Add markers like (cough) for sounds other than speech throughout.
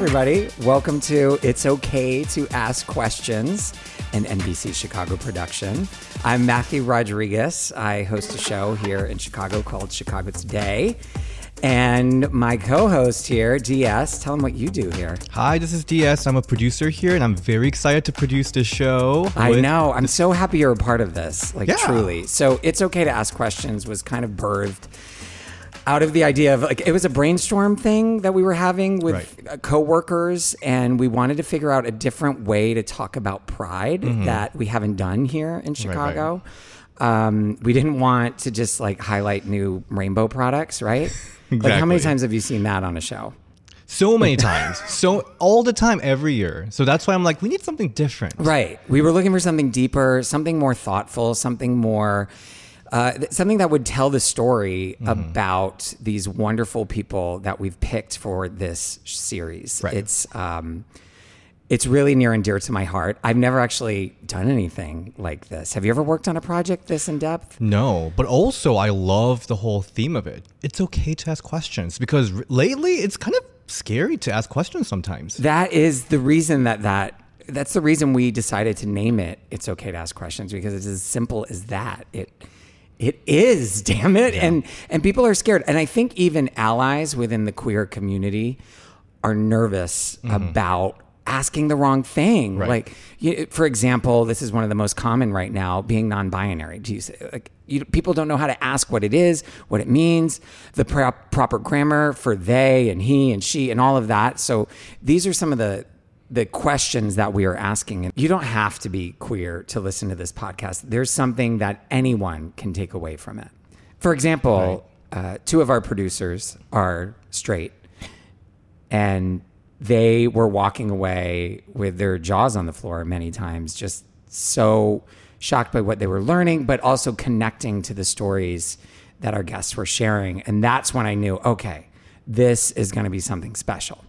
Everybody. Welcome to It's Okay to Ask Questions, an NBC Chicago production. I'm Matthew Rodrigues. I host a show here in Chicago called Chicago Today. And my co host here, DS, tell them what you do here. Hi, this is DS. I'm a producer here, and I'm very excited to produce this show. I know. I'm so happy you're a part of this. Like, Yeah. truly. So, It's Okay to Ask Questions was kind of birthed out of the idea of like it was a brainstorm thing that we were having with Right. uh, coworkers and we wanted to figure out a different way to talk about pride Mm-hmm. that we haven't done here in Chicago. Um, we didn't want to just like highlight new rainbow products, right? (laughs) Like how many times have you seen that on a show? So many (laughs) times. so all the time, every year. So that's why I'm like, we need something different. Right. We were looking for something deeper, something more thoughtful, something more, uh, th- something that would tell the story Mm-hmm. about these wonderful people that we've picked for this series. Right. It's, um, it's really near and dear to my heart. I've never actually done anything like this. Have you ever worked on a project this in depth? No, but also I love the whole theme of it. It's okay to ask questions because r- lately it's kind of scary to ask questions sometimes. That is the reason that that that's the reason we decided to name it it's okay to ask questions because it's as simple as that. It it is, (laughs) damn it. And and people are scared. And I think even allies within the queer community are nervous mm-hmm. about asking the wrong thing. Right. Like you, for example, this is one of the most common right now, being non-binary. Do you say like you, people don't know how to ask what it is, what it means, the pro- proper grammar for they and he and she and all of that. So these are some of the the questions that we are asking. And you don't have to be queer to listen to this podcast. There's something that anyone can take away from it. For example, uh, two of our producers are straight and they were walking away with their jaws on the floor many times, just so shocked by what they were learning, but also connecting to the stories that our guests were sharing. And that's when I knew, okay, this is going to be something special.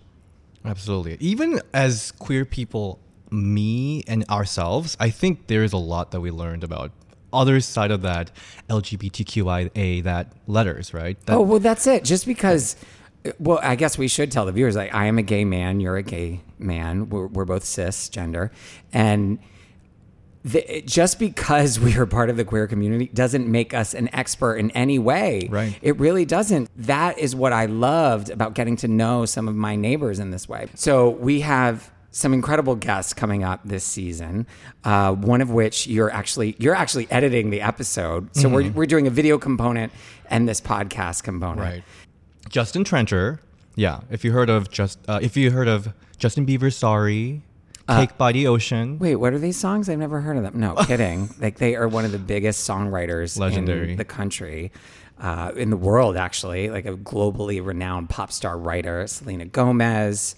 Absolutely. Even as queer people, me and ourselves, I think there is a lot that we learned about other side of that LGBTQIA that letters, right? That, Oh, well, that's it. Just because, well, I guess we should tell the viewers like, I am a gay man, you're a gay man, we're, we're both cisgender. And the, just because we are part of the queer community doesn't make us an expert in any way. Right. It really doesn't. That is what I loved about getting to know some of my neighbors in this way. So we have some incredible guests coming up this season. Uh, one of which you're actually you're actually editing the episode. So we're we're doing a video component and this podcast component. Right. Justin Tranter. Yeah. If you heard of just uh, if you heard of Justin Bieber's Sorry, Cake by the Ocean. Wait, what are these songs? I've never heard of them. No, (laughs) kidding. like they are one of the biggest songwriters Legendary. in the country, uh, in the world actually. Like a globally renowned pop star writer, Selena Gomez.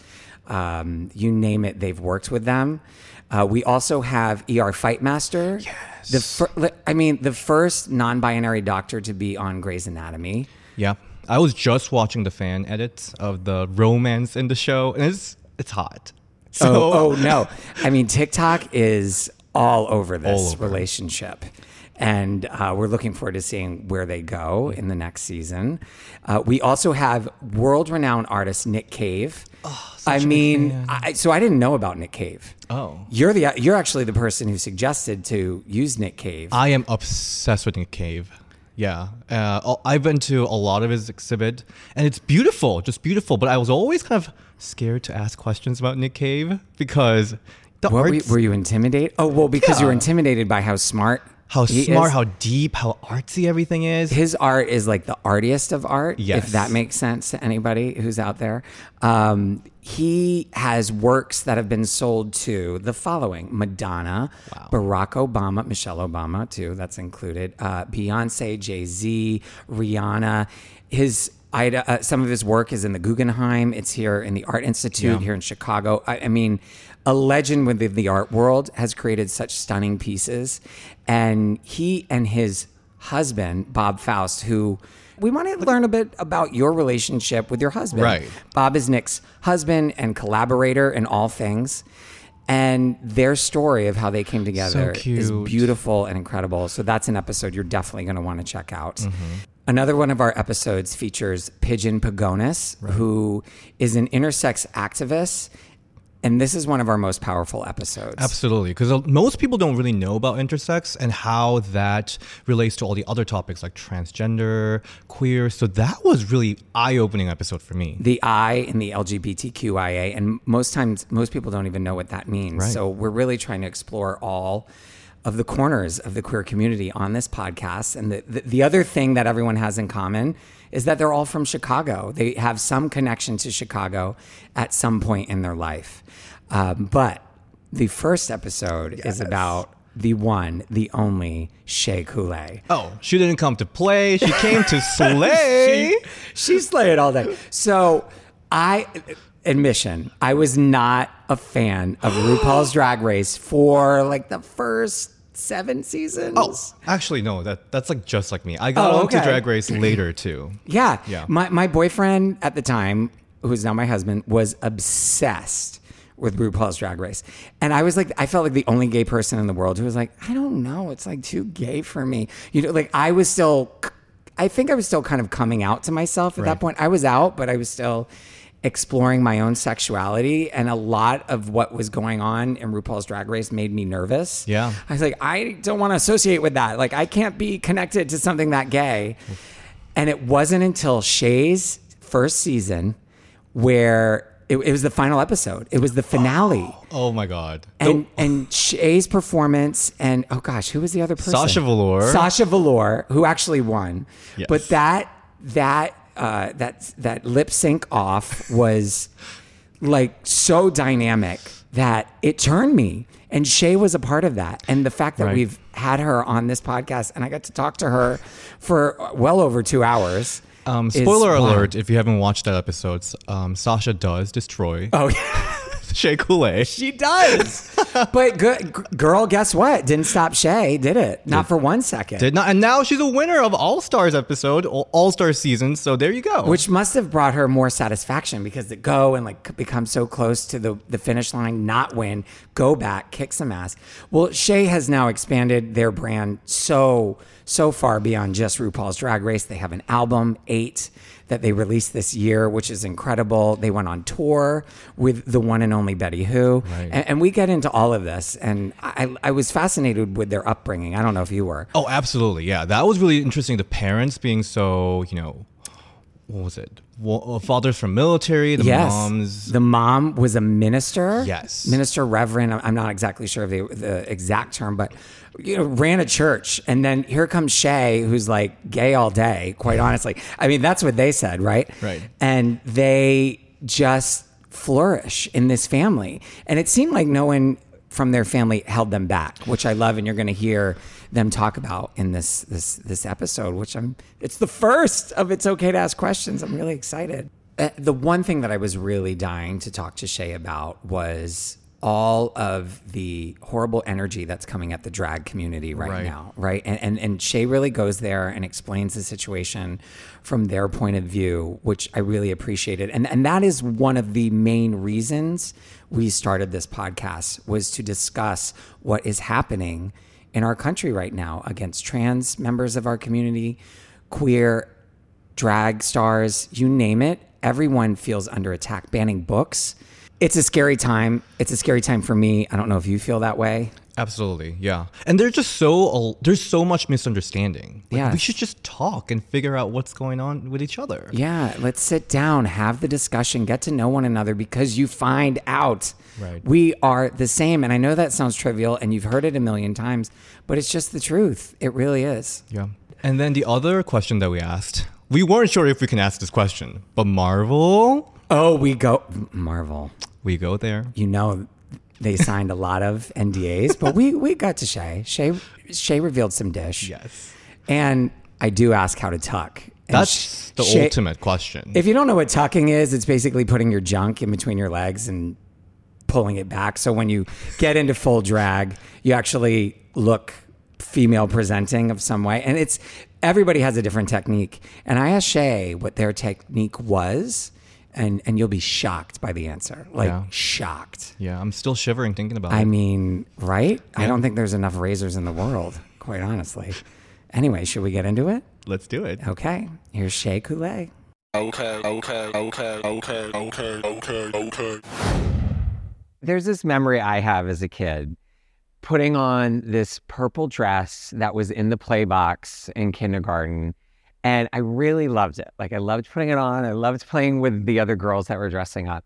Um, you name it, they've worked with them. Uh, we also have ER Fightmaster. Yes. The fir- I mean, the first non-binary doctor to be on Grey's Anatomy. Yeah. I was just watching the fan edits of the romance in the show, and it's it's hot. (laughs) So oh, oh no. (laughs) I mean, TikTok is all over this All over. relationship. And uh, we're looking forward to seeing where they go in the next season. Uh, we also have world renowned artist Nick Cave. Oh, I mean, I, so I didn't know about Nick Cave. Oh. You're the you're actually the person who suggested to use Nick Cave. I am obsessed with Nick Cave. Yeah, uh, I've been to a lot of his exhibit, and it's beautiful, just beautiful. But I was always kind of scared to ask questions about Nick Cave because the what were you, were you intimidated? Oh well, because you were intimidated by how smart how He smart, is- how deep, how artsy everything is. his art is like the artiest of art, if that makes sense to anybody who's out there. Um, he has works that have been sold to the following Madonna, Barack Obama, Michelle Obama, too, that's included, uh, Beyonce, Jay Z, Rihanna. His Ida, uh, some of his work is in the Guggenheim. It's here in the Art Institute Yeah. here in Chicago. I, I mean, a legend within the art world has created such stunning pieces. And he and his husband, Bob Faust, who we want to learn a bit about your relationship with your husband. Right. Bob is Nick's husband and collaborator in all things. And their story of how they came together is beautiful and incredible. So that's an episode you're definitely going to want to check out. Mm-hmm. Another one of our episodes features Pidgeon Pagonis, who is an intersex activist. And this is one of our most powerful episodes. Absolutely, because uh, most people don't really know about intersex and how that relates to all the other topics like transgender, queer. So that was really eye-opening episode for me. the I in the LGBTQIA, and most times most people don't even know what that means. Right. So we're really trying to explore all of the corners of the queer community on this podcast. And the, the, the other thing that everyone has in common is that they're all from Chicago. They have some connection to Chicago at some point in their life. Um, but the first episode is about the one, the only Shea Couleé. Oh, she didn't come to play; she came to (laughs) slay. she slayed all day. So I admission, I was not a fan of (gasps) RuPaul's Drag Race for like the first seven seasons. oh, actually, no. That that's like just like me. I got Oh, onto. Drag Race (clears throat) later too. Yeah. Yeah. My my boyfriend at the time, who's now my husband, was obsessed with RuPaul's Drag Race. And I was like I felt like the only gay person in the world who was like, I don't know, it's like too gay for me. You know, like I was still I think I was still kind of coming out to myself at that point. I was out, but I was still exploring my own sexuality and a lot of what was going on in RuPaul's Drag Race made me nervous. Yeah. I was like, I don't want to associate with that. Like, I can't be connected to something that gay. And it wasn't until Shea's first season where it, it was the final episode. It was the finale. Oh my god. And and Shea's performance and oh gosh, who was the other person? Sasha Velour. Sasha Velour, who actually won. Yes. But that that uh, that that lip sync off was like so dynamic that it turned me. And Shea was a part of that. And the fact that Right. we've had her on this podcast and I got to talk to her for well over two hours. Um, spoiler alert: If you haven't watched that episode, um, Sasha does destroy Oh, yeah. (laughs) Shea Couleé. She does. (laughs) but good, g- girl, guess what? Didn't stop Shea, did it? Not for one second. Did not, and now she's a winner of All Stars episode, All Star season. So there you go. Which must have brought her more satisfaction because to go and like become so close to the, the finish line, not win, go back, kick some ass. Well, Shea has now expanded their brand so, so far beyond just RuPaul's Drag Race. They have an album, Eight, that they released this year, which is incredible. They went on tour with the one and only Betty Who. Right. And, and we get into all of this. And I, I was fascinated with their upbringing. I don't know if you were. Oh, absolutely. Yeah, that was really interesting. The parents being so, you know, what was it? Well, uh, fathers from military, the yes. moms. The mom was a minister. Yes. Minister, reverend. I'm- I'm not exactly sure of the, the exact term, but you know, ran a church. And then here comes Shea, who's like gay all day, quite honestly. I mean, that's what they said, right? Right. And they just flourish in this family. And it seemed like no one from their family held them back, which I love. And you're going to hear them talk about in this, this, this episode, which I'm, it's the first of It's Okay to Ask Questions. I'm really excited. Uh, the one thing that I was really dying to talk to Shea about was all of the horrible energy that's coming at the drag community right, Right. now, right? And, and and Shea really goes there and explains the situation from their point of view, which I really appreciated. And and that is one of the main reasons we started this podcast was to discuss what is happening in our country right now against trans members of our community, queer drag stars, you name it, everyone feels under attack. Banning books. It's a scary time. It's a scary time for me. I don't know if you feel that way. Absolutely, yeah. And there's just so there's so much misunderstanding. Like, Yes. we should just talk and figure out what's going on with each other. Yeah, let's sit down, have the discussion, get to know one another because you find out Right. We are the same. And I know that sounds trivial and you've heard it a million times, but it's just the truth. It really is. Yeah. And then the other question that we asked, we weren't sure if we can ask this question, but Marvel, Oh, we go, Marvel. we go there. You know, they signed a lot of NDAs, but we, we got to Shea. Shea, Shea revealed some dish. Yes. And I do ask how to tuck. And That's the Shea- ultimate question. If you don't know what tucking is, it's basically putting your junk in between your legs and pulling it back. So when you get into full drag, you actually look female presenting of some way. And it's everybody has a different technique. And I asked Shea what their technique was, and and you'll be shocked by the answer. Like Yeah. shocked. yeah, I'm still shivering thinking about I it. I mean, right? I don't think there's enough razors in the world, quite honestly. Anyway, should we get into it? Let's do it. Okay. Here's Shea Couleé. Okay, okay, okay, okay, okay, okay, okay. There's this memory I have as a kid putting on this purple dress that was in the play box in kindergarten. And I really loved it. Like, I loved putting it on. I loved playing with the other girls that were dressing up.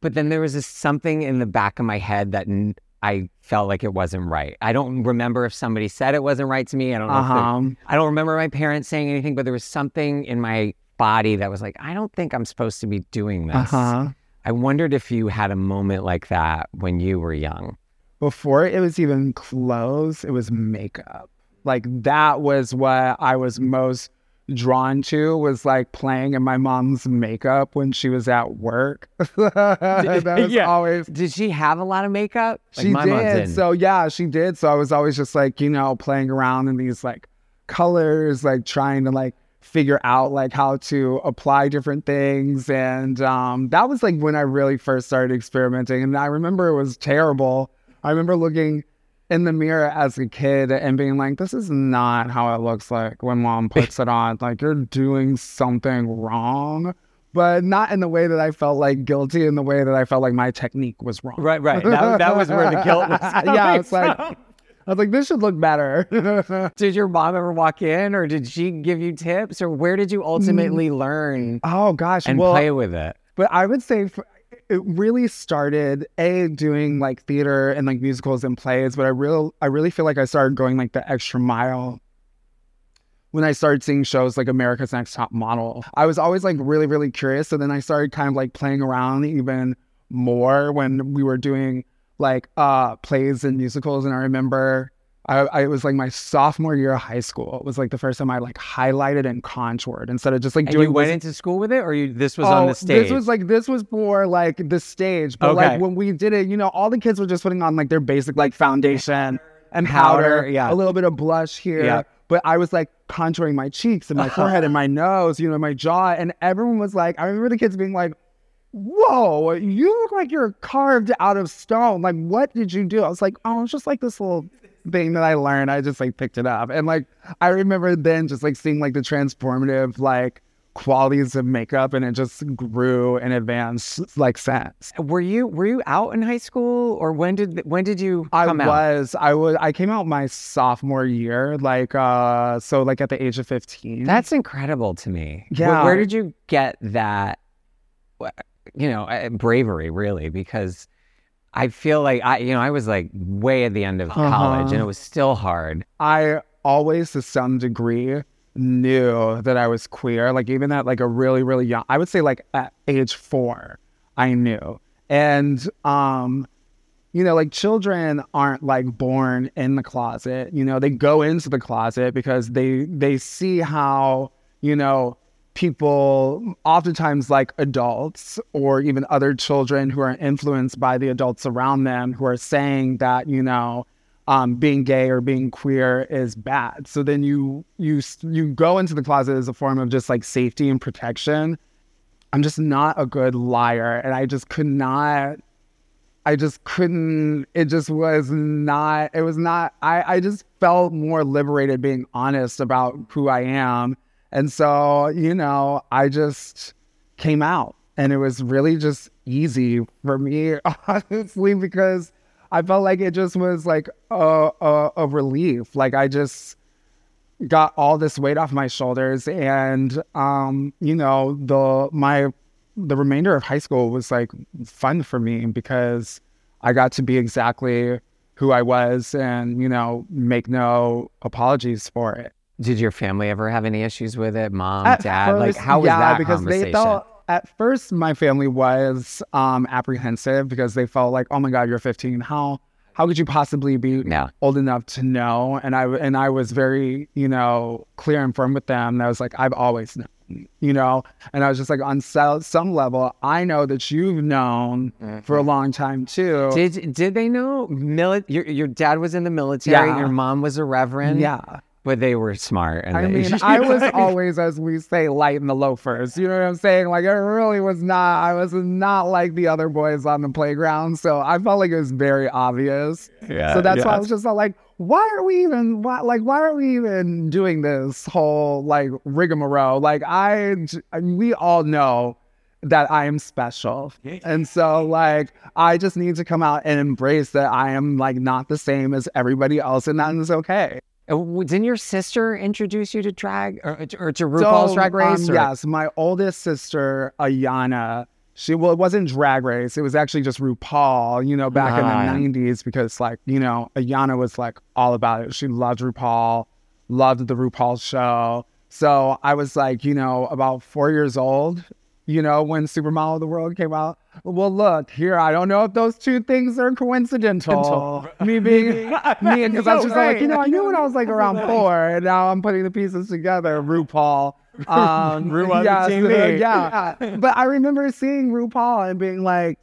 But then there was this something in the back of my head that n- I felt like it wasn't right. I don't remember if somebody said it wasn't right to me. I don't know. Uh-huh. I don't remember my parents saying anything, but there was something in my body that was like, I don't think I'm supposed to be doing this. Uh-huh. I wondered if you had a moment like that when you were young. Before it was even clothes, it was makeup. Like that was what I was most drawn to was like playing in my mom's makeup when she was at work. (laughs) (laughs) that was Yeah. always Did she have a lot of makeup? Like she did. So yeah, she did. So I was always just like, you know, playing around in these like colors, like trying to like figure out like how to apply different things. And um, that was like when I really first started experimenting. And I remember it was terrible. I remember looking in the mirror as a kid and being like, this is not how it looks like when mom (laughs) puts it on. Like you're doing something wrong. But not in the way that I felt like guilty, in the way that I felt like my technique was wrong. right, right. That, that was where the guilt was. (laughs) yeah, it's like. I was like, this should look better. (laughs) Did your mom ever walk in, or did she give you tips, or where did you ultimately mm. learn oh gosh, and well, play with it? but I would say f- it really started a doing like theater and like musicals and plays. But I real I really feel like I started going like the extra mile when I started seeing shows like America's Next Top Model. I was always like really really curious, so then I started kind of like playing around even more when we were doing like uh plays and musicals. And I remember. I, I it was like my sophomore year of high school. It was like the first time I like highlighted and contoured instead of just like And doing you went this- into school with it, or you this was on Oh, the stage? This was like this was for like the stage, but Okay. like when we did it, you know, all the kids were just putting on like their basic like foundation and powder, Powder, yeah. a little bit of blush here. Yeah. But I was like contouring my cheeks and my (laughs) forehead and my nose, you know, my jaw, and everyone was like, I remember the kids being like, "Whoa, you look like you're carved out of stone. Like, what did you do?" I was like, "Oh, it's just like this little." thing that I learned, I just like picked it up. And like I remember then just like seeing like the transformative like qualities of makeup and it just grew and advanced like since. were you were you out in high school, or when did when did you I come out? was I was I came out my sophomore year, like uh so like at the age of 15. That's incredible to me. Yeah. Where, did you get that, you know, uh, bravery really? Because I feel like I, you know, I was like way at the end of college and it was still hard. I always to some degree knew that I was queer. Like even at like a really, really young I would say like at age four, I knew. And um, you know, like children aren't like born in the closet. You know, they go into the closet because they they see how, you know, people oftentimes like adults or even other children who are influenced by the adults around them who are saying that, you know, um, being gay or being queer is bad. So then you you you go into the closet as a form of just like safety and protection. I'm just not a good liar, and I just could not. I just couldn't. It just was not. It was not. I I just felt more liberated being honest about who I am, and so you know, I just came out, and it was really just easy for me, (laughs) honestly, because I felt like it just was like a, a, a relief. Like I just got all this weight off my shoulders, and um, you know, the my the remainder of high school was like fun for me because I got to be exactly who I was and, you know, make no apologies for it. Did your family ever have any issues with it? Mom, At dad? like, how was yeah, that because conversation? they thought at first my family was um, apprehensive because they felt like, oh my God, you're 15. How how could you possibly be Yeah. old enough to know? And I and I was very, you know, clear and firm with them. I was like, I've always known, you know. And I was just like, on so- some level, I know that you've known for a long time too. Did did they know? Mili- your your dad was in the military. Yeah. Your mom was a reverend. yeah. But they were smart. And I they, mean, (laughs) I (laughs) was always, as we say, light in the loafers. You know what I'm saying? Like, it really was not, I was not like the other boys on the playground. So I felt like it was very obvious. Yeah, So that's why I was just like, why are we even, why, like, why are we even doing this whole, like, rigmarole? Like, I, we all know that I am special. And so, like, I just need to come out and embrace that I am, like, not the same as everybody else. And that is okay. Uh, Didn't your sister introduce you to drag or, or to RuPaul's So, Drag Race? um, yes, my oldest sister, Ayana, she well, it wasn't drag race. It was actually just RuPaul, you know, back in the 90s, because like, you know, Ayana was like all about it. She loved RuPaul, loved the RuPaul show. So I was like, you know, about four years old, you know, when Supermodel of the World came out. Well, look, here, I don't know if those two things are coincidental. (laughs) me being (laughs) me, because I was (laughs) just like, you know, I knew when I was like around four, and now I'm putting the pieces together. RuPaul. Um, Ru on the yes, TV. yeah. But I remember seeing RuPaul and being like,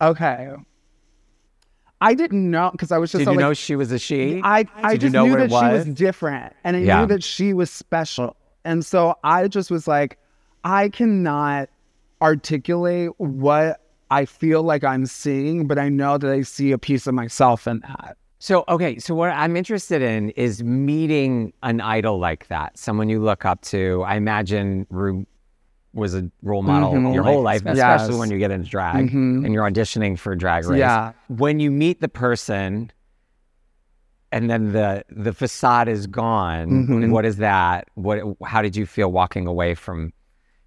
okay. I didn't know because I was just Did so, you like, know she was a she? I, I Did you just know knew that it she was was? different and I Yeah. knew that she was special. And so I just was like, I cannot articulate what I feel like I'm seeing, but I know that I see a piece of myself in that. So, okay, so what I'm interested in is meeting an idol like that, someone you look up to. I imagine Ru was a role model Mhm. your whole life, Yes. especially when you get into drag Mhm. and you're auditioning for Drag Race. Yeah. When you meet the person and then the the facade is gone, Mhm. what is that? What how did you feel walking away from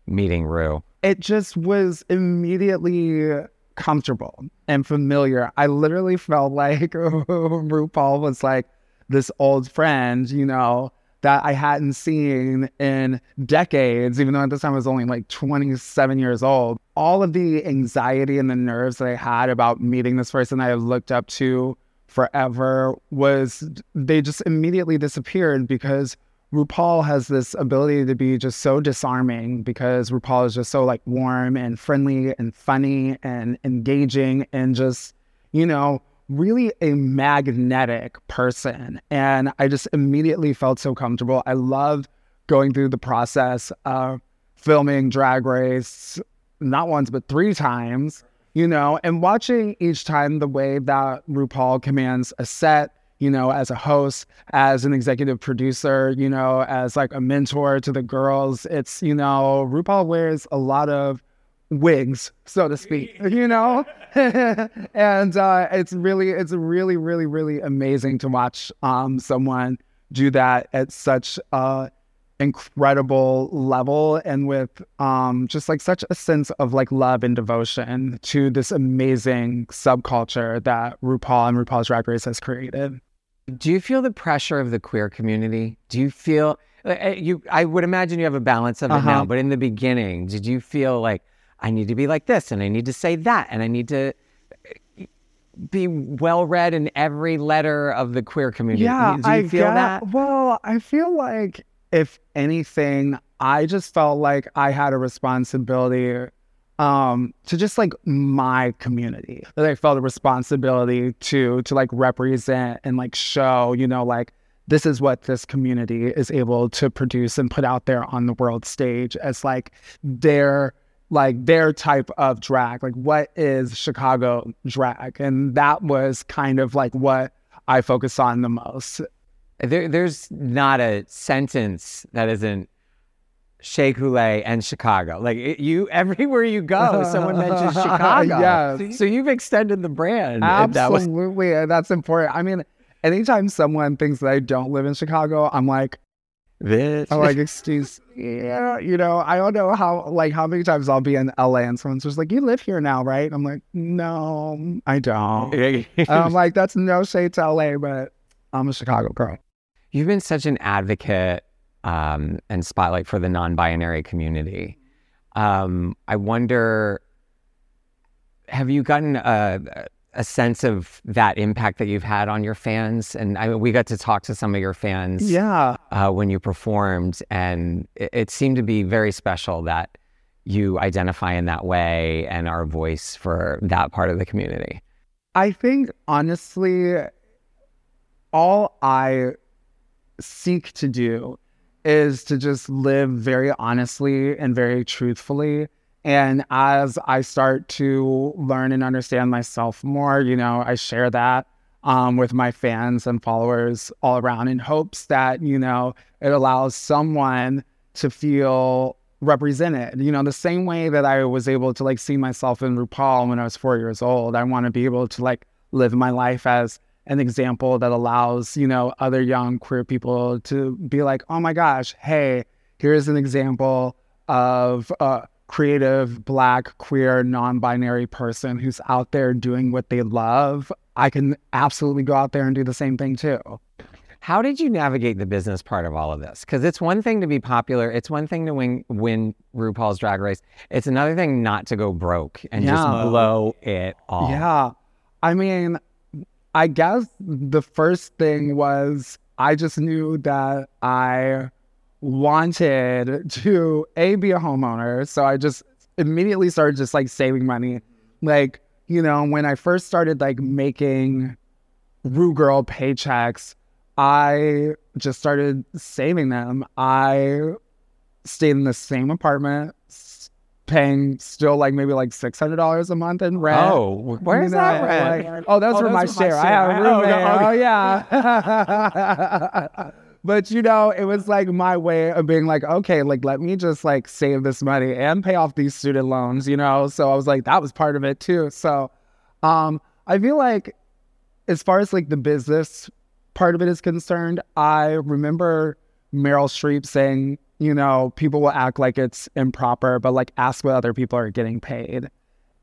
meeting Ru? It just was immediately comfortable and familiar. I literally felt like (laughs) RuPaul was like this old friend, you know, that I hadn't seen in decades, even though at this time I was only like 27 years old. All of the anxiety and the nerves that I had about meeting this person I looked up to forever was, they just immediately disappeared because RuPaul has this ability to be just so disarming because RuPaul is just so like warm and friendly and funny and engaging and just, you know, really a magnetic person. And I just immediately felt so comfortable. I loved going through the process of filming Drag Race, not once, but three times, you know, and watching each time the way that RuPaul commands a set, you know, as a host, as an executive producer, you know, as like a mentor to the girls. It's, you know, RuPaul wears a lot of wigs, so to speak, (laughs) you know? (laughs) and uh, it's really, it's really, really, really amazing to watch um, someone do that at such a incredible level and with um, just like such a sense of like love and devotion to this amazing subculture that RuPaul and RuPaul's Drag Race has created. Do you feel the pressure of the queer community? Do you feel uh, you? I would imagine you have a balance of it Uh-huh. now, but in the beginning, did you feel like I need to be like this and I need to say that and I need to uh, be well read in every letter of the queer community? Yeah, do you I feel get- that? Well, I feel like if anything, I just felt like I had a responsibility um to just like my community. That i felt a responsibility to to like represent and like show you know like this is what this community is able to produce and put out there on the world stage as like their like their type of drag. Like what is chicago drag? And that was kind of like what i focus on the most There, there's not a sentence that isn't Shea Couleé and Chicago. Like it, you, (laughs) everywhere you go, someone mentions (laughs) Chicago. Yes. So you've extended the brand. and that was- Absolutely. That's important. I mean, anytime someone thinks that I don't live in Chicago, I'm like, Bitch. I'm like, (laughs) excuse yeah, you know, I don't know how like how many times I'll be in LA and someone's just like, You live here now, right? I'm like, No, I don't. I'm like, that's no shade to LA, but I'm a Chicago girl. You've been such an advocate um, and spotlight for the non-binary community. Um, I wonder, have you gotten a, a sense of that impact that you've had on your fans? And I mean, we got to talk to some of your fans, Yeah. uh, when you performed, and it, it seemed to be very special that you identify in that way and are a voice for that part of the community. I think honestly, all I seek to do is to just live very honestly and very truthfully. And as I start to learn and understand myself more, you know, I share that um, with my fans and followers all around in hopes that, you know, it allows someone to feel represented. You know, the same way that I was able to like see myself in RuPaul when I was four years old, I want to be able to like live my life as an example that allows, you know, other young queer people to be like, oh my gosh, hey, here's an example of a creative, black, queer, non binary person who's out there doing what they love. I can absolutely go out there and do the same thing too. How did you navigate the business part of all of this? Because it's one thing to be popular, it's one thing to win, win RuPaul's Drag Race. It's another thing not to go broke and Yeah. just blow it all. Yeah. I mean, I guess the first thing was I just knew that I wanted to A, be a homeowner. So I just immediately started just like saving money. Like, you know, when I first started like making Ru Girl paychecks, I just started saving them. I stayed in the same apartment, paying still like maybe like six hundred dollars a month in rent. Oh, where's You that rent? like- oh, that's Oh, for my my share. I share. have a (laughs) Oh, no, roommate. Oh, yeah. (laughs) but you know, it was like my way of being like, okay, like let me just like save this money and pay off these student loans, you know. So I was like, that was part of it too. So um I feel like as far as like the business part of it is concerned, I remember Meryl Streep saying, you know, people will act like it's improper, but like ask what other people are getting paid.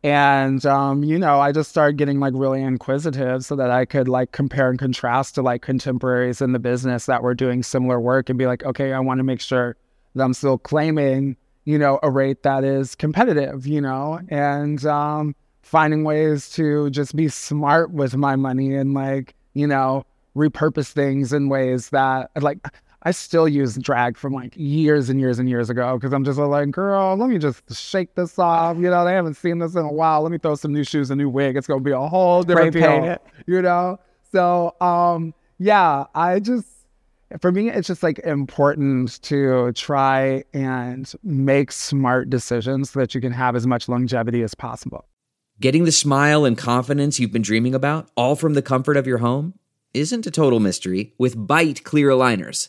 And um, you know, I just started getting like really inquisitive so that I could like compare and contrast to like contemporaries in the business that were doing similar work and be like, okay, I want to make sure that I'm still claiming, you know, a rate that is competitive, you know, and um finding ways to just be smart with my money and like, you know, repurpose things in ways that like I still use drag from like years and years and years ago because I'm just like, girl, let me just shake this off. You know, they haven't seen this in a while. Let me throw some new shoes, a new wig. It's gonna be a whole different Spray paint You know? So um yeah, I just for me it's just like important to try and make smart decisions so that you can have as much longevity as possible. Getting the smile and confidence you've been dreaming about, all from the comfort of your home, isn't a total mystery with Byte Clear Aligners.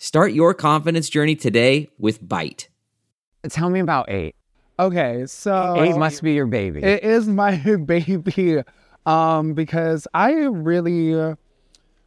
Start your confidence journey today with Byte. Tell me about eight. Okay, so Eight must be your baby. It is my (laughs) baby, um, because I really, uh,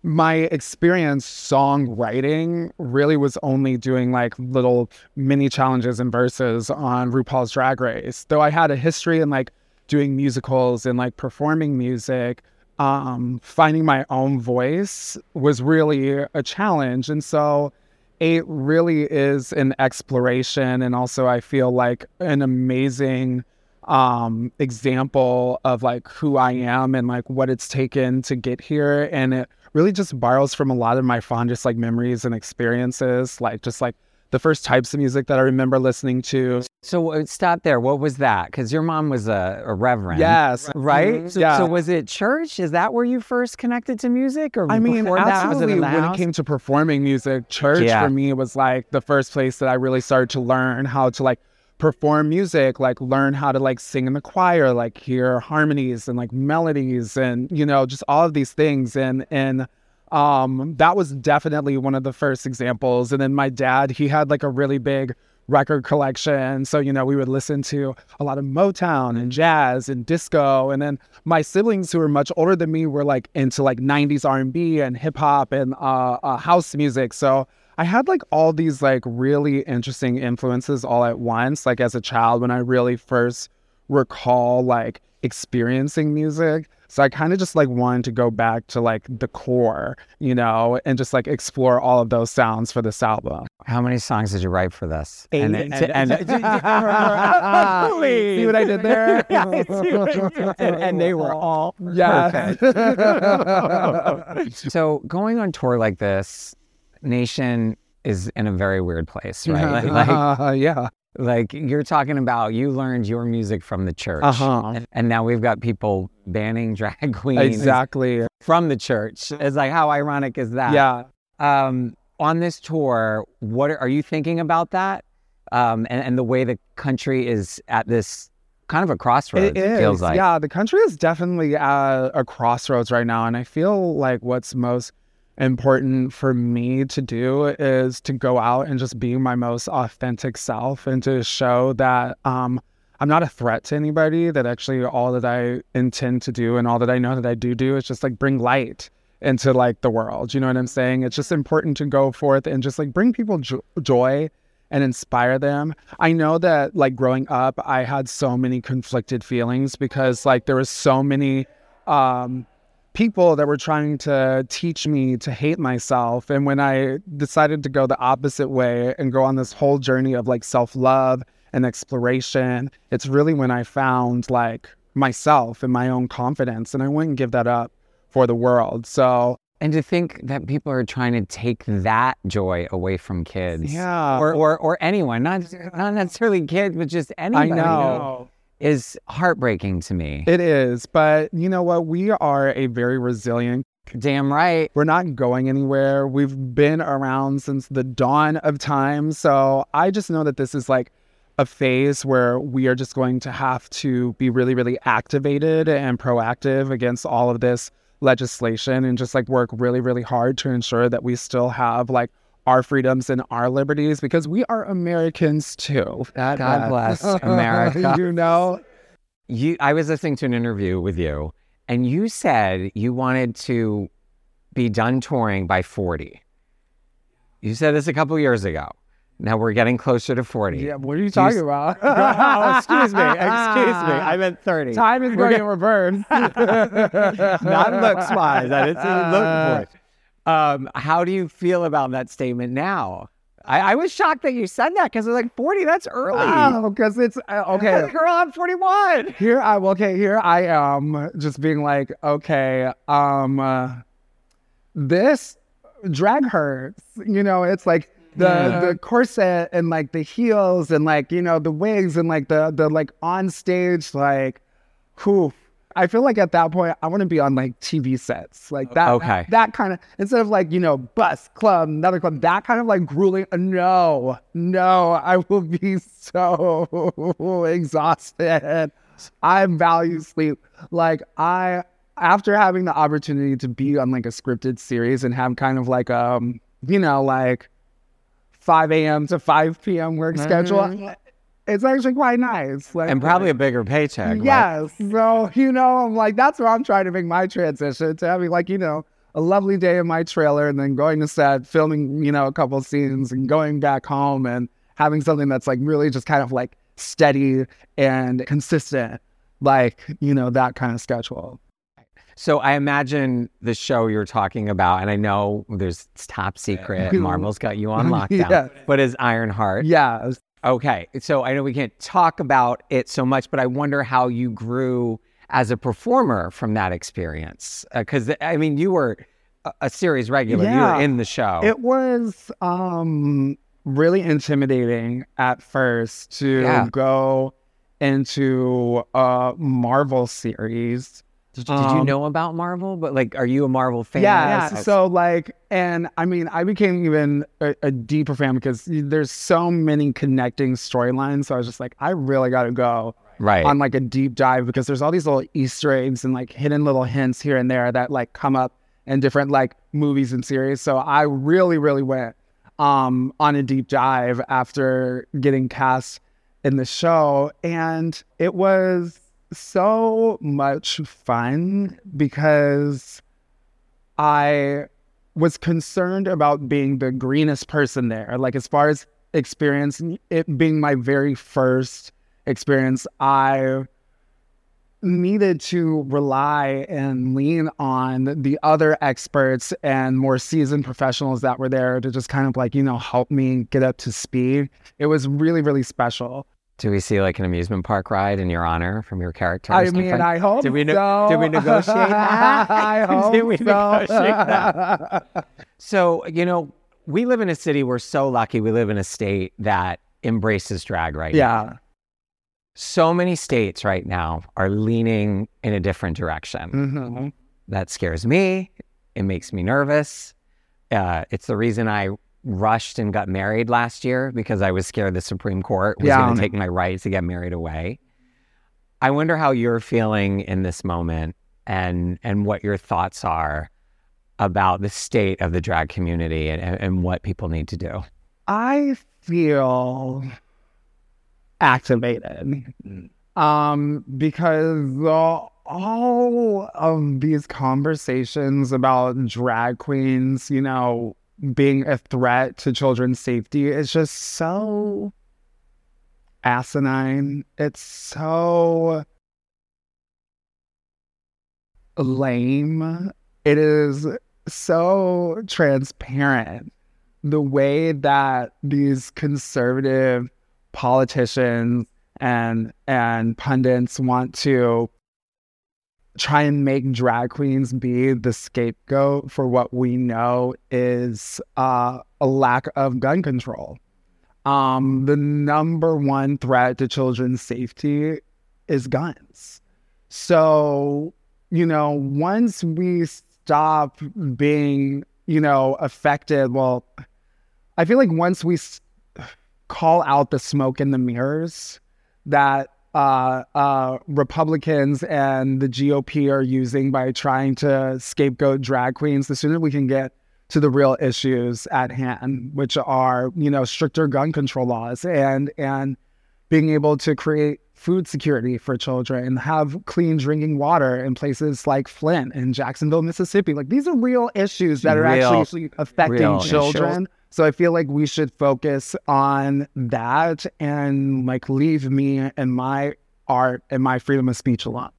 my experience songwriting really was only doing like little mini challenges and verses on RuPaul's Drag Race. Though I had a history in like doing musicals and like performing music, um, finding my own voice was really a challenge, and so it really is an exploration and also i feel like an amazing um example of like who i am and like what it's taken to get here. And it really just borrows from a lot of my fondest like memories and experiences like just like the first types of music that I remember listening to. So uh, stop there. What was that? Because your mom was a, a reverend. Yes. Right? So, Yeah. so was it church? Is that where you first connected to music? Or I mean, before that, was it absolutely. when it came to performing music, church Yeah. for me was like the first place that I really started to learn how to like perform music, like learn how to like sing in the choir, like hear harmonies and like melodies and you know just all of these things and and um that was definitely one of the first examples. And then my dad, he had like a really big record collection. So, you know, we would listen to a lot of Motown and jazz and disco. And then my siblings who were much older than me were like into like 90s R&B and hip hop and uh, uh, house music. So I had like all these like really interesting influences all at once. Like as a child, when I really first recall like experiencing music. So I kind of just like wanted to go back to like the core, you know, and just like explore all of those sounds for this album. How many songs did you write for this? Eight. And, and, (laughs) and, (laughs) See what I did there? (laughs) Yeah, I see what you did. and they were all Yeah. So going on tour like this, Nation is in a very weird place, right? Like, like, Uh, yeah. Like you're talking about, you learned your music from the church, Uh-huh. and, and now we've got people banning drag (laughs) queens Exactly. from the church. It's like how ironic is that? Yeah. Um, on this tour, what are, are you thinking about that? Um, and, and the way the country is at this kind of a crossroads. It is. feels like. Yeah, the country is definitely at a crossroads right now. And I feel like what's most important for me to do is to go out and just be my most authentic self and to show that um, I'm not a threat to anybody, that actually all that I intend to do and all that I know that I do do is just like bring light into like the world. You know what I'm saying? It's just important to go forth and just like bring people jo- joy and inspire them. I know that like growing up, I had so many conflicted feelings because like there was so many um, people that were trying to teach me to hate myself. And when I decided to go the opposite way and go on this whole journey of like self love and exploration, it's really when I found like myself and my own confidence. And I wouldn't give that up for the world. So And to think that people are trying to take that joy away from kids. Yeah. Or or, or anyone, not not necessarily kids, but just anybody. I know. Is heartbreaking to me. It is, but you know what? We are a very resilient. Damn right. We're not going anywhere. We've been around since the dawn of time. So I just know that this is like a phase where we are just going to have to be really, really activated and proactive against all of this legislation and just like work really, really hard to ensure that we still have like our freedoms and our liberties because we are Americans too. That- God bless (laughs) America. you know? You I was listening to an interview with you and you said you wanted to be done touring by 40. You said this a couple years ago. Now we're getting closer to 40. Yeah, what are you you talking s- about? (laughs) oh, excuse me. Excuse me. I meant 30. Time is going in reverse. (laughs) Not looks wise. I didn't say you look for it. Um, how do you feel about that statement now? I, I was shocked that you said that because I was like, 40, that's early. Oh, because it's uh, (laughs) okay. Girl, I'm 41. Here I okay. Here I am, just being like, okay, um, uh, this drag hurts. You know, it's like the the corset and like the heels and like you know the wigs and like the the like on stage like, whew. I feel like at that point I want to be on like TV sets like that. Okay. That kind of instead of like you know bus club another club that kind of like grueling. No, no, I will be (laughs) so exhausted. I value sleep. Like I after having the opportunity to be on like a scripted series and have kind of like um you know like 5 a.m. to 5 p.m. work schedule. It's actually quite nice. Like, And probably a bigger paycheck. right? Yes. So, you know, I'm like, that's where I'm trying to make my transition to having, like, you know, a lovely day in my trailer and then going to set, filming, you know, a couple scenes and going back home and having something that's like really just kind of like steady and consistent, like, you know, that kind of schedule. So I imagine the show you're talking about, and I know there's it's top secret. Marvel's got you on (laughs) lockdown, Yeah. but is Ironheart. Yes. Okay. So I know we can't talk about it so much, but I wonder how you grew as a performer from that experience. Because, I mean, you were a, a series regular, you were in the show. It was um really intimidating at first to Yeah. go into a Marvel series. Did, did you Um, know about Marvel? But like, are you a Marvel fan? Yeah. Yes. So like, and I mean, I became even a, a deeper fan because there's so many connecting storylines. So I was just like, I really got to go right. on like a deep dive because there's all these little Easter eggs and like hidden little hints here and there that like come up in different like movies and series. So I really, really went um on a deep dive after getting cast in the show. And it was so much fun because I was concerned about being the greenest person there. Like as far as experience, it being my very first experience, I needed to rely and lean on the other experts and more seasoned professionals that were there to just kind of like, you know, help me get up to speed. It was really, really special. Do we see like an amusement park ride in your honor from your character? I mean, I hope Did we ne- so. did we negotiate (laughs) that? I hope Did we so. negotiate that? (laughs) So, you know, we live in a city, we're so lucky we live in a state that embraces drag right now. yeah. So many states right now are leaning in a different direction. hmm That scares me. It makes me nervous. Uh, it's the reason I rushed and got married last year because I was scared the Supreme Court was Yeah. going to take my right to get married away. I wonder how you're feeling in this moment and and what your thoughts are about the state of the drag community and, and, what people need to do. I feel activated um, because uh, all of these conversations about drag queens, you know, being a threat to children's safety is just so mm-hmm. asinine. It's so lame. It is so transparent the way that these conservative politicians and and pundits want to try and make drag queens be the scapegoat for what we know is uh, a lack of gun control. Um, the number one threat to children's safety is guns. So, you know, once we stop being, you know, affected, well, I feel like once we s- call out the smoke in the mirrors that uh, uh, Republicans and the GOP are using by trying to scapegoat drag queens, the sooner we can get to the real issues at hand, which are you know stricter gun control laws and and being able to create food security for children, and have clean drinking water in places like Flint and Jacksonville, Mississippi. Like these are real issues that are Real- actually affecting children. So I feel like we should focus on that and like leave me and my art and my freedom of speech alone.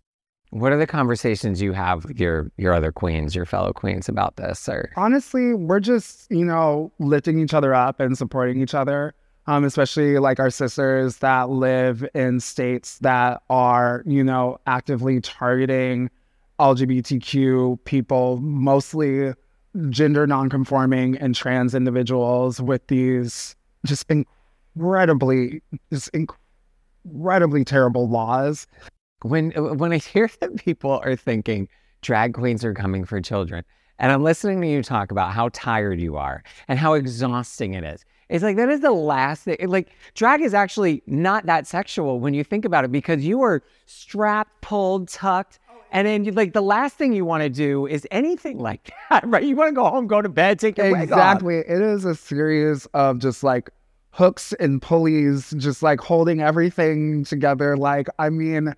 What are the conversations you have with your your other queens, your fellow queens about this? Or honestly, we're just, you know, lifting each other up and supporting each other. Um, especially like our sisters that live in states that are, you know, actively targeting LGBTQ people, mostly gender nonconforming and trans individuals with these just incredibly, just incredibly terrible laws. when when I hear (laughs) that people are thinking drag queens are coming for children, and I'm listening to you talk about how tired you are and how exhausting it is. It's like that is the last thing. Like drag is actually not that sexual when you think about it because you are strapped, pulled, tucked, and then you, like the last thing you want to do is anything like that, (laughs) right? You want to go home, go to bed, take your wig off. Exactly. It is a series of just like hooks and pulleys, just like holding everything together. Like, I mean,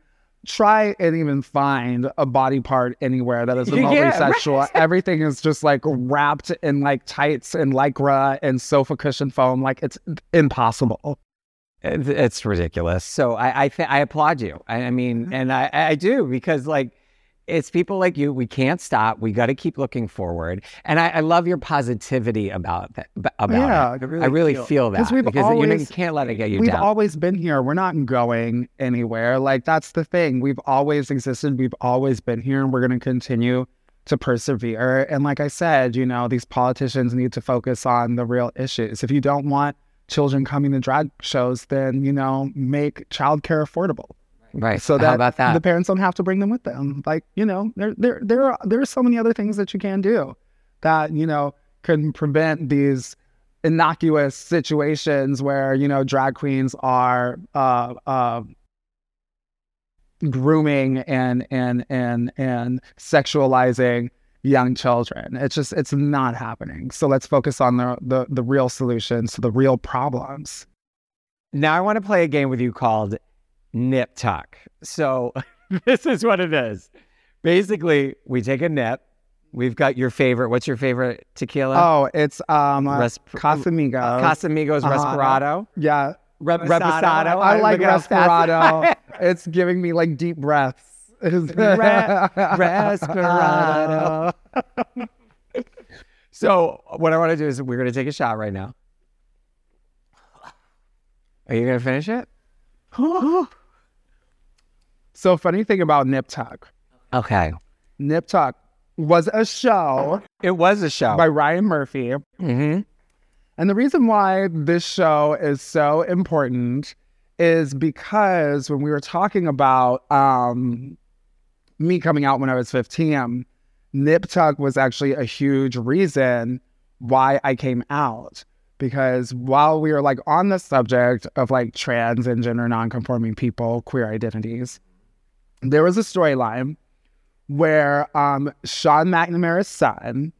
try and even find a body part anywhere that is (laughs) remotely Yeah, right. sexual. (laughs) Everything is just like wrapped in like tights and lycra and sofa cushion foam. Like, it's impossible. It's, it's ridiculous. So I I, th- I applaud you. I, I mean, and I I do because like it's people like you. We can't stop. We got to keep looking forward. And I, I love your positivity about that. About Yeah, it. I really I really feel- feel, that we've because you, know, you can't let it get you We've down. always been here. We're not going anywhere. Like that's the thing. We've always existed. We've always been here, and we're going to continue to persevere. And like I said, you know, these politicians need to focus on the real issues. If you don't want children coming to drag shows, then you know make childcare affordable. Right. So that that? the parents don't have to bring them with them. Like you know, there there there are there are so many other things that you can do that you know can prevent these innocuous situations where you know drag queens are uh, uh, grooming and and and and sexualizing young children. It's just it's not happening. So let's focus on the the, the real solutions to the real problems. Now I want to play a game with you called Nip Tuck. So (laughs) this is what it is. Basically, we take a nip. We've got your favorite. What's your favorite tequila? Oh, it's um uh, Resp- Casamigos. Casamigos Uh-huh. Respirado. yeah. Re- Reposado. I like Look Respirado. (laughs) it's giving me like deep breaths. (laughs) Respirado. so what I want to do is we're going to take a shot right now. Are you going to finish it? (gasps) (gasps) (gasps) so funny thing about Nip Tuck. Okay. Nip Tuck was a show It was a show. by Ryan Murphy. mm-hmm. And the reason why this show is so important is because when we were talking about um, me coming out when I was 15, Nip Tuck was actually a huge reason why I came out. Because while we were like on the subject of like trans and gender nonconforming people, queer identities, there was a storyline where um, Sean McNamara's son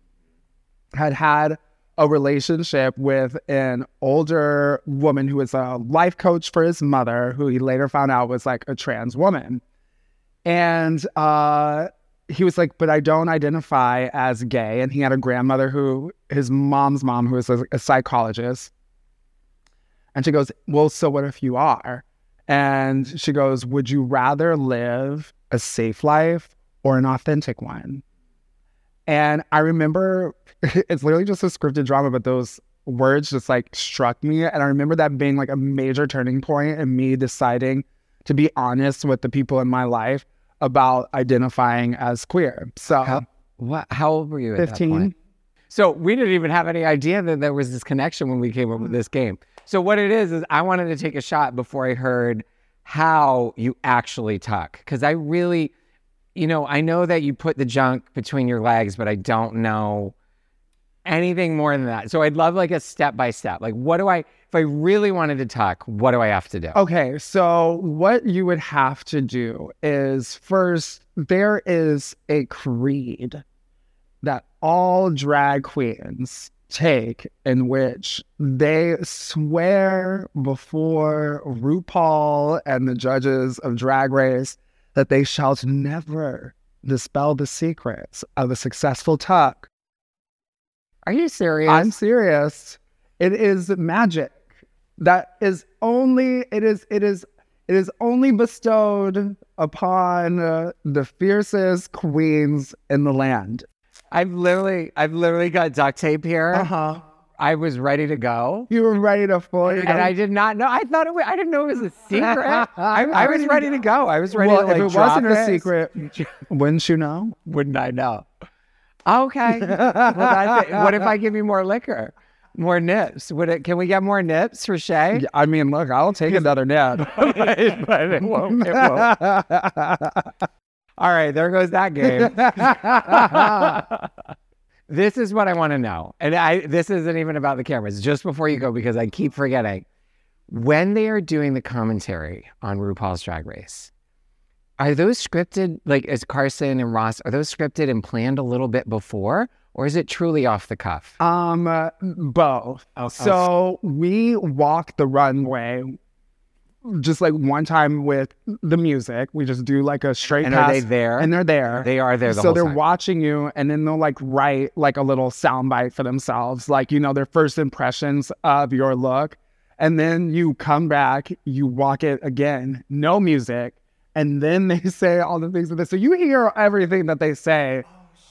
had had a relationship with an older woman who was a life coach for his mother, who he later found out was like a trans woman. And uh, he was like, but I don't identify as gay. And he had a grandmother who, his mom's mom, who was a, a psychologist. And she goes, Well, so what if you are? And she goes, Would you rather live a safe life or an authentic one? And I remember (laughs) it's literally just a scripted drama, but those words just like struck me. And I remember that being like a major turning point in me deciding to be honest with the people in my life about identifying as queer. So How, what, how old were you 15. So we didn't even have any idea that there was this connection when we came up with hmm. this game. So what it is is I wanted to take a shot before I heard how you actually tuck because I really, you know, I know that you put the junk between your legs, but I don't know anything more than that. So I'd love like a step by step. Like, what do I, if I really wanted to tuck, what do I have to do? Okay, so what you would have to do is first, there is a creed that all drag queens take in which they swear before RuPaul and the judges of Drag Race that they shall never dispel the secrets of a successful tuck. Are you serious? I'm serious. It is magic that is only it is it is it is only bestowed upon uh, the fiercest queens in the land. I've literally, I've literally got duct tape here. huh. I was ready to go. You were ready to fall. And I did not know. I thought it was, I didn't know it was a secret. I, (laughs) I was ready to go. I was ready well, to like if it wasn't a secret, (laughs) wouldn't you know? wouldn't I know? Okay. (laughs) well. What if I give you more liquor, more nips? Would it? Can we get more nips for Shea? Yeah, I mean, look, I'll take another net. but it won't. It won't. All right, there goes that game. (laughs) this is what I want to know, and I this isn't even about the cameras. Just before you go, because I keep forgetting, when they are doing the commentary on RuPaul's Drag Race, are those scripted? Like as Carson and Ross, are those scripted and planned a little bit before, or is it truly off the cuff? Um, uh, both. Oh, so we walk the runway just like one time with the music. We just do like a straight And are they there? And they're there. They are there the so they're time. watching you, and then they'll like write like a little soundbite for themselves, like you know their first impressions of your look, and then you come back, you walk it again, no music, and then (laughs) they say all the things that this. So you hear everything that they say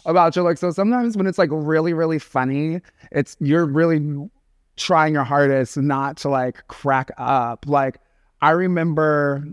about your look. So sometimes when it's like really really funny, it's you're really trying your hardest not to like crack up. Like I remember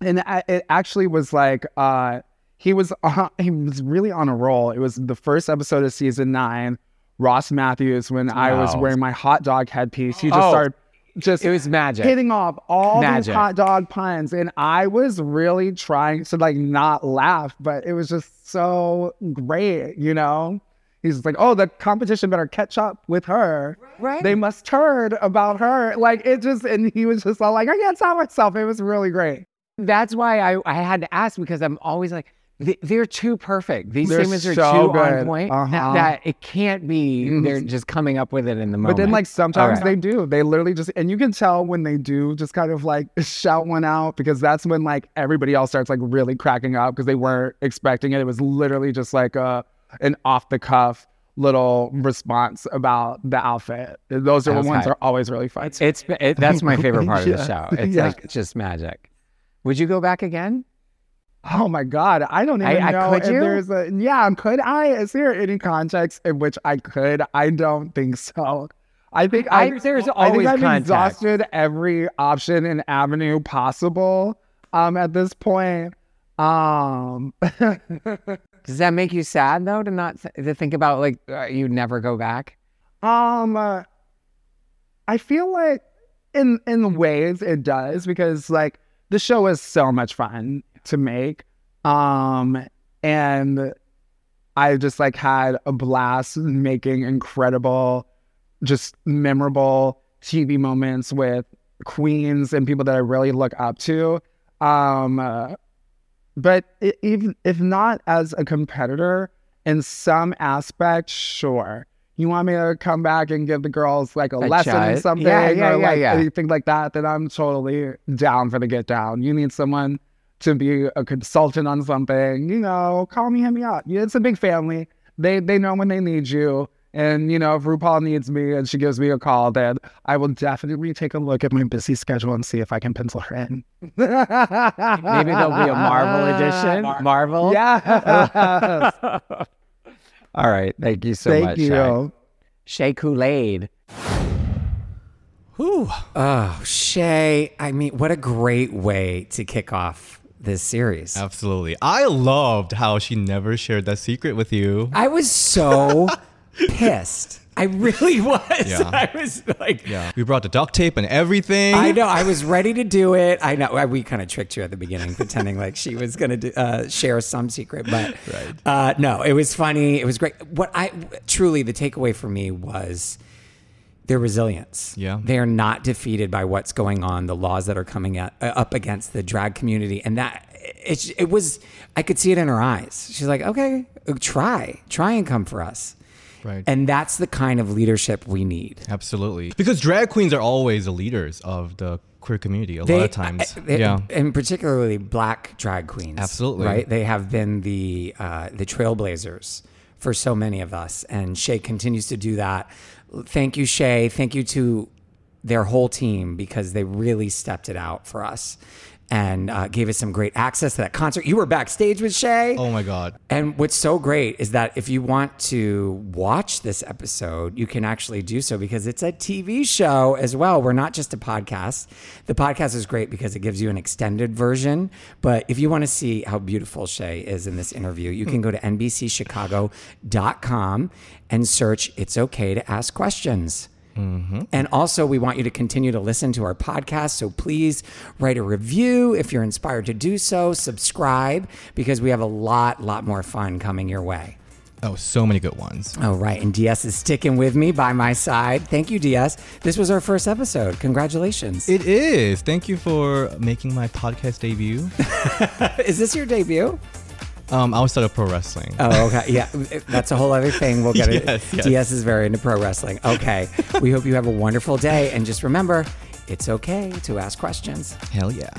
and I- it actually was like uh he was on, (laughs) he was really on a roll. It was the first episode of season nine. Ross Mathews, when I was wearing my hot dog headpiece, he just Oh, started just It was magic. hitting off all these hot dog puns, and I was really trying to like not laugh, but it was just so great, you know. He's like, "Oh, the competition better catch up with her. Right. They must turn about her." Like it just, and he was just all like, "I can't stop myself." It was really great. That's why I, I had to ask because I'm always like, they- they're too perfect. These They're statements are so too on point Uh-huh. that, that it can't be they're just coming up with it in the moment. But then, like, sometimes right. they do. They literally just, and you can tell when they do just kind of like shout one out because that's when like everybody else starts like really cracking up because they weren't expecting it. It was literally just like a an off the cuff little response about the outfit. Those are the ones that are always really fun. It's it, (laughs) that's my favorite part of the show. It's Yeah. like just magic. Would you go back again? Oh my god, I don't even I- I- know could if you? there's a yeah. Could I? Is there any context in which I could? I don't think so. I think I, I- there's I always think I've context. exhausted every option and avenue possible. Um, at this point, um, (laughs) Does that make you sad though to not th- to think about like uh, you'd never go back? um, uh, I feel like in in ways it does because like the show is so much fun to make. Um, and I just like had a blast making incredible, just memorable TV moments with queens and people that I really look up to. Um, uh, but i even if not as a competitor, in some aspect, sure. You want me to come back and give the girls like a, A lesson in shot. something Yeah, yeah, or yeah, like yeah. anything like that, then I'm totally down for the get down. You need someone to be a consultant on something, you know, call me, hit me up. It's a big family. They they know when they need you. And you know, if RuPaul needs me and she gives me a call, then I will definitely take a look at my busy schedule and see if I can pencil her in. (laughs) Maybe there'll be a Marvel edition. (laughs) Marvel. Yeah. (laughs) All right. Thank you so Thank much. you. Shea. Shay Kool Aid. Whew. Oh, Shea. I mean, what a great way to kick off this series. Absolutely. I loved how she never shared that secret with you. I was so pissed. I really (laughs) was. Yeah. I was like, Yeah. We brought the duct tape and everything. I know. I was ready to do it. I know. We kind of tricked you at the beginning, pretending like she was going to uh, share some secret, but uh, no, it was funny. It was great. What I truly the takeaway for me was their resilience. Yeah. they are not defeated by what's going on, the laws that are coming at, uh, up against the drag community, and that it, it was. I could see it in her eyes. She's like, okay, try, try and come for us. Right. And that's the kind of leadership we need. Absolutely. Because drag queens are always the leaders of the queer community a lot of times. uh, they- yeah. and particularly black drag queens. Absolutely. right. They have been the uh, the trailblazers for so many of us, and Shea continues to do that. Thank you, Shea. Thank you to their whole team because they really stepped it out for us and uh, gave us some great access to that concert. You were backstage with Shea. Oh my God. And what's so great is that if you want to watch this episode, you can actually do so because it's a TV show as well. We're not just a podcast. The podcast is great because it gives you an extended version. But if you want to see how beautiful Shea is in this interview, you can go to NBCChicago.com and search It's Okay to Ask Questions. Mm-hmm. And also, we want you to continue to listen to our podcast. So please write a review if you're inspired to do so. Subscribe because we have a lot, lot more fun coming your way. Oh, so many good ones. Oh, right. And DS is sticking with me by my side. Thank you, DS. This was our first episode. Congratulations. It is. Thank you for making my podcast debut. (laughs) is this your debut? Um, I was out of pro wrestling. Oh, okay. Yeah, (laughs) that's a whole other thing. We'll get yes, it. Yes. DS is very into pro wrestling. Okay. (laughs) we hope you have a wonderful day. And just remember, it's okay to ask questions. Hell yeah.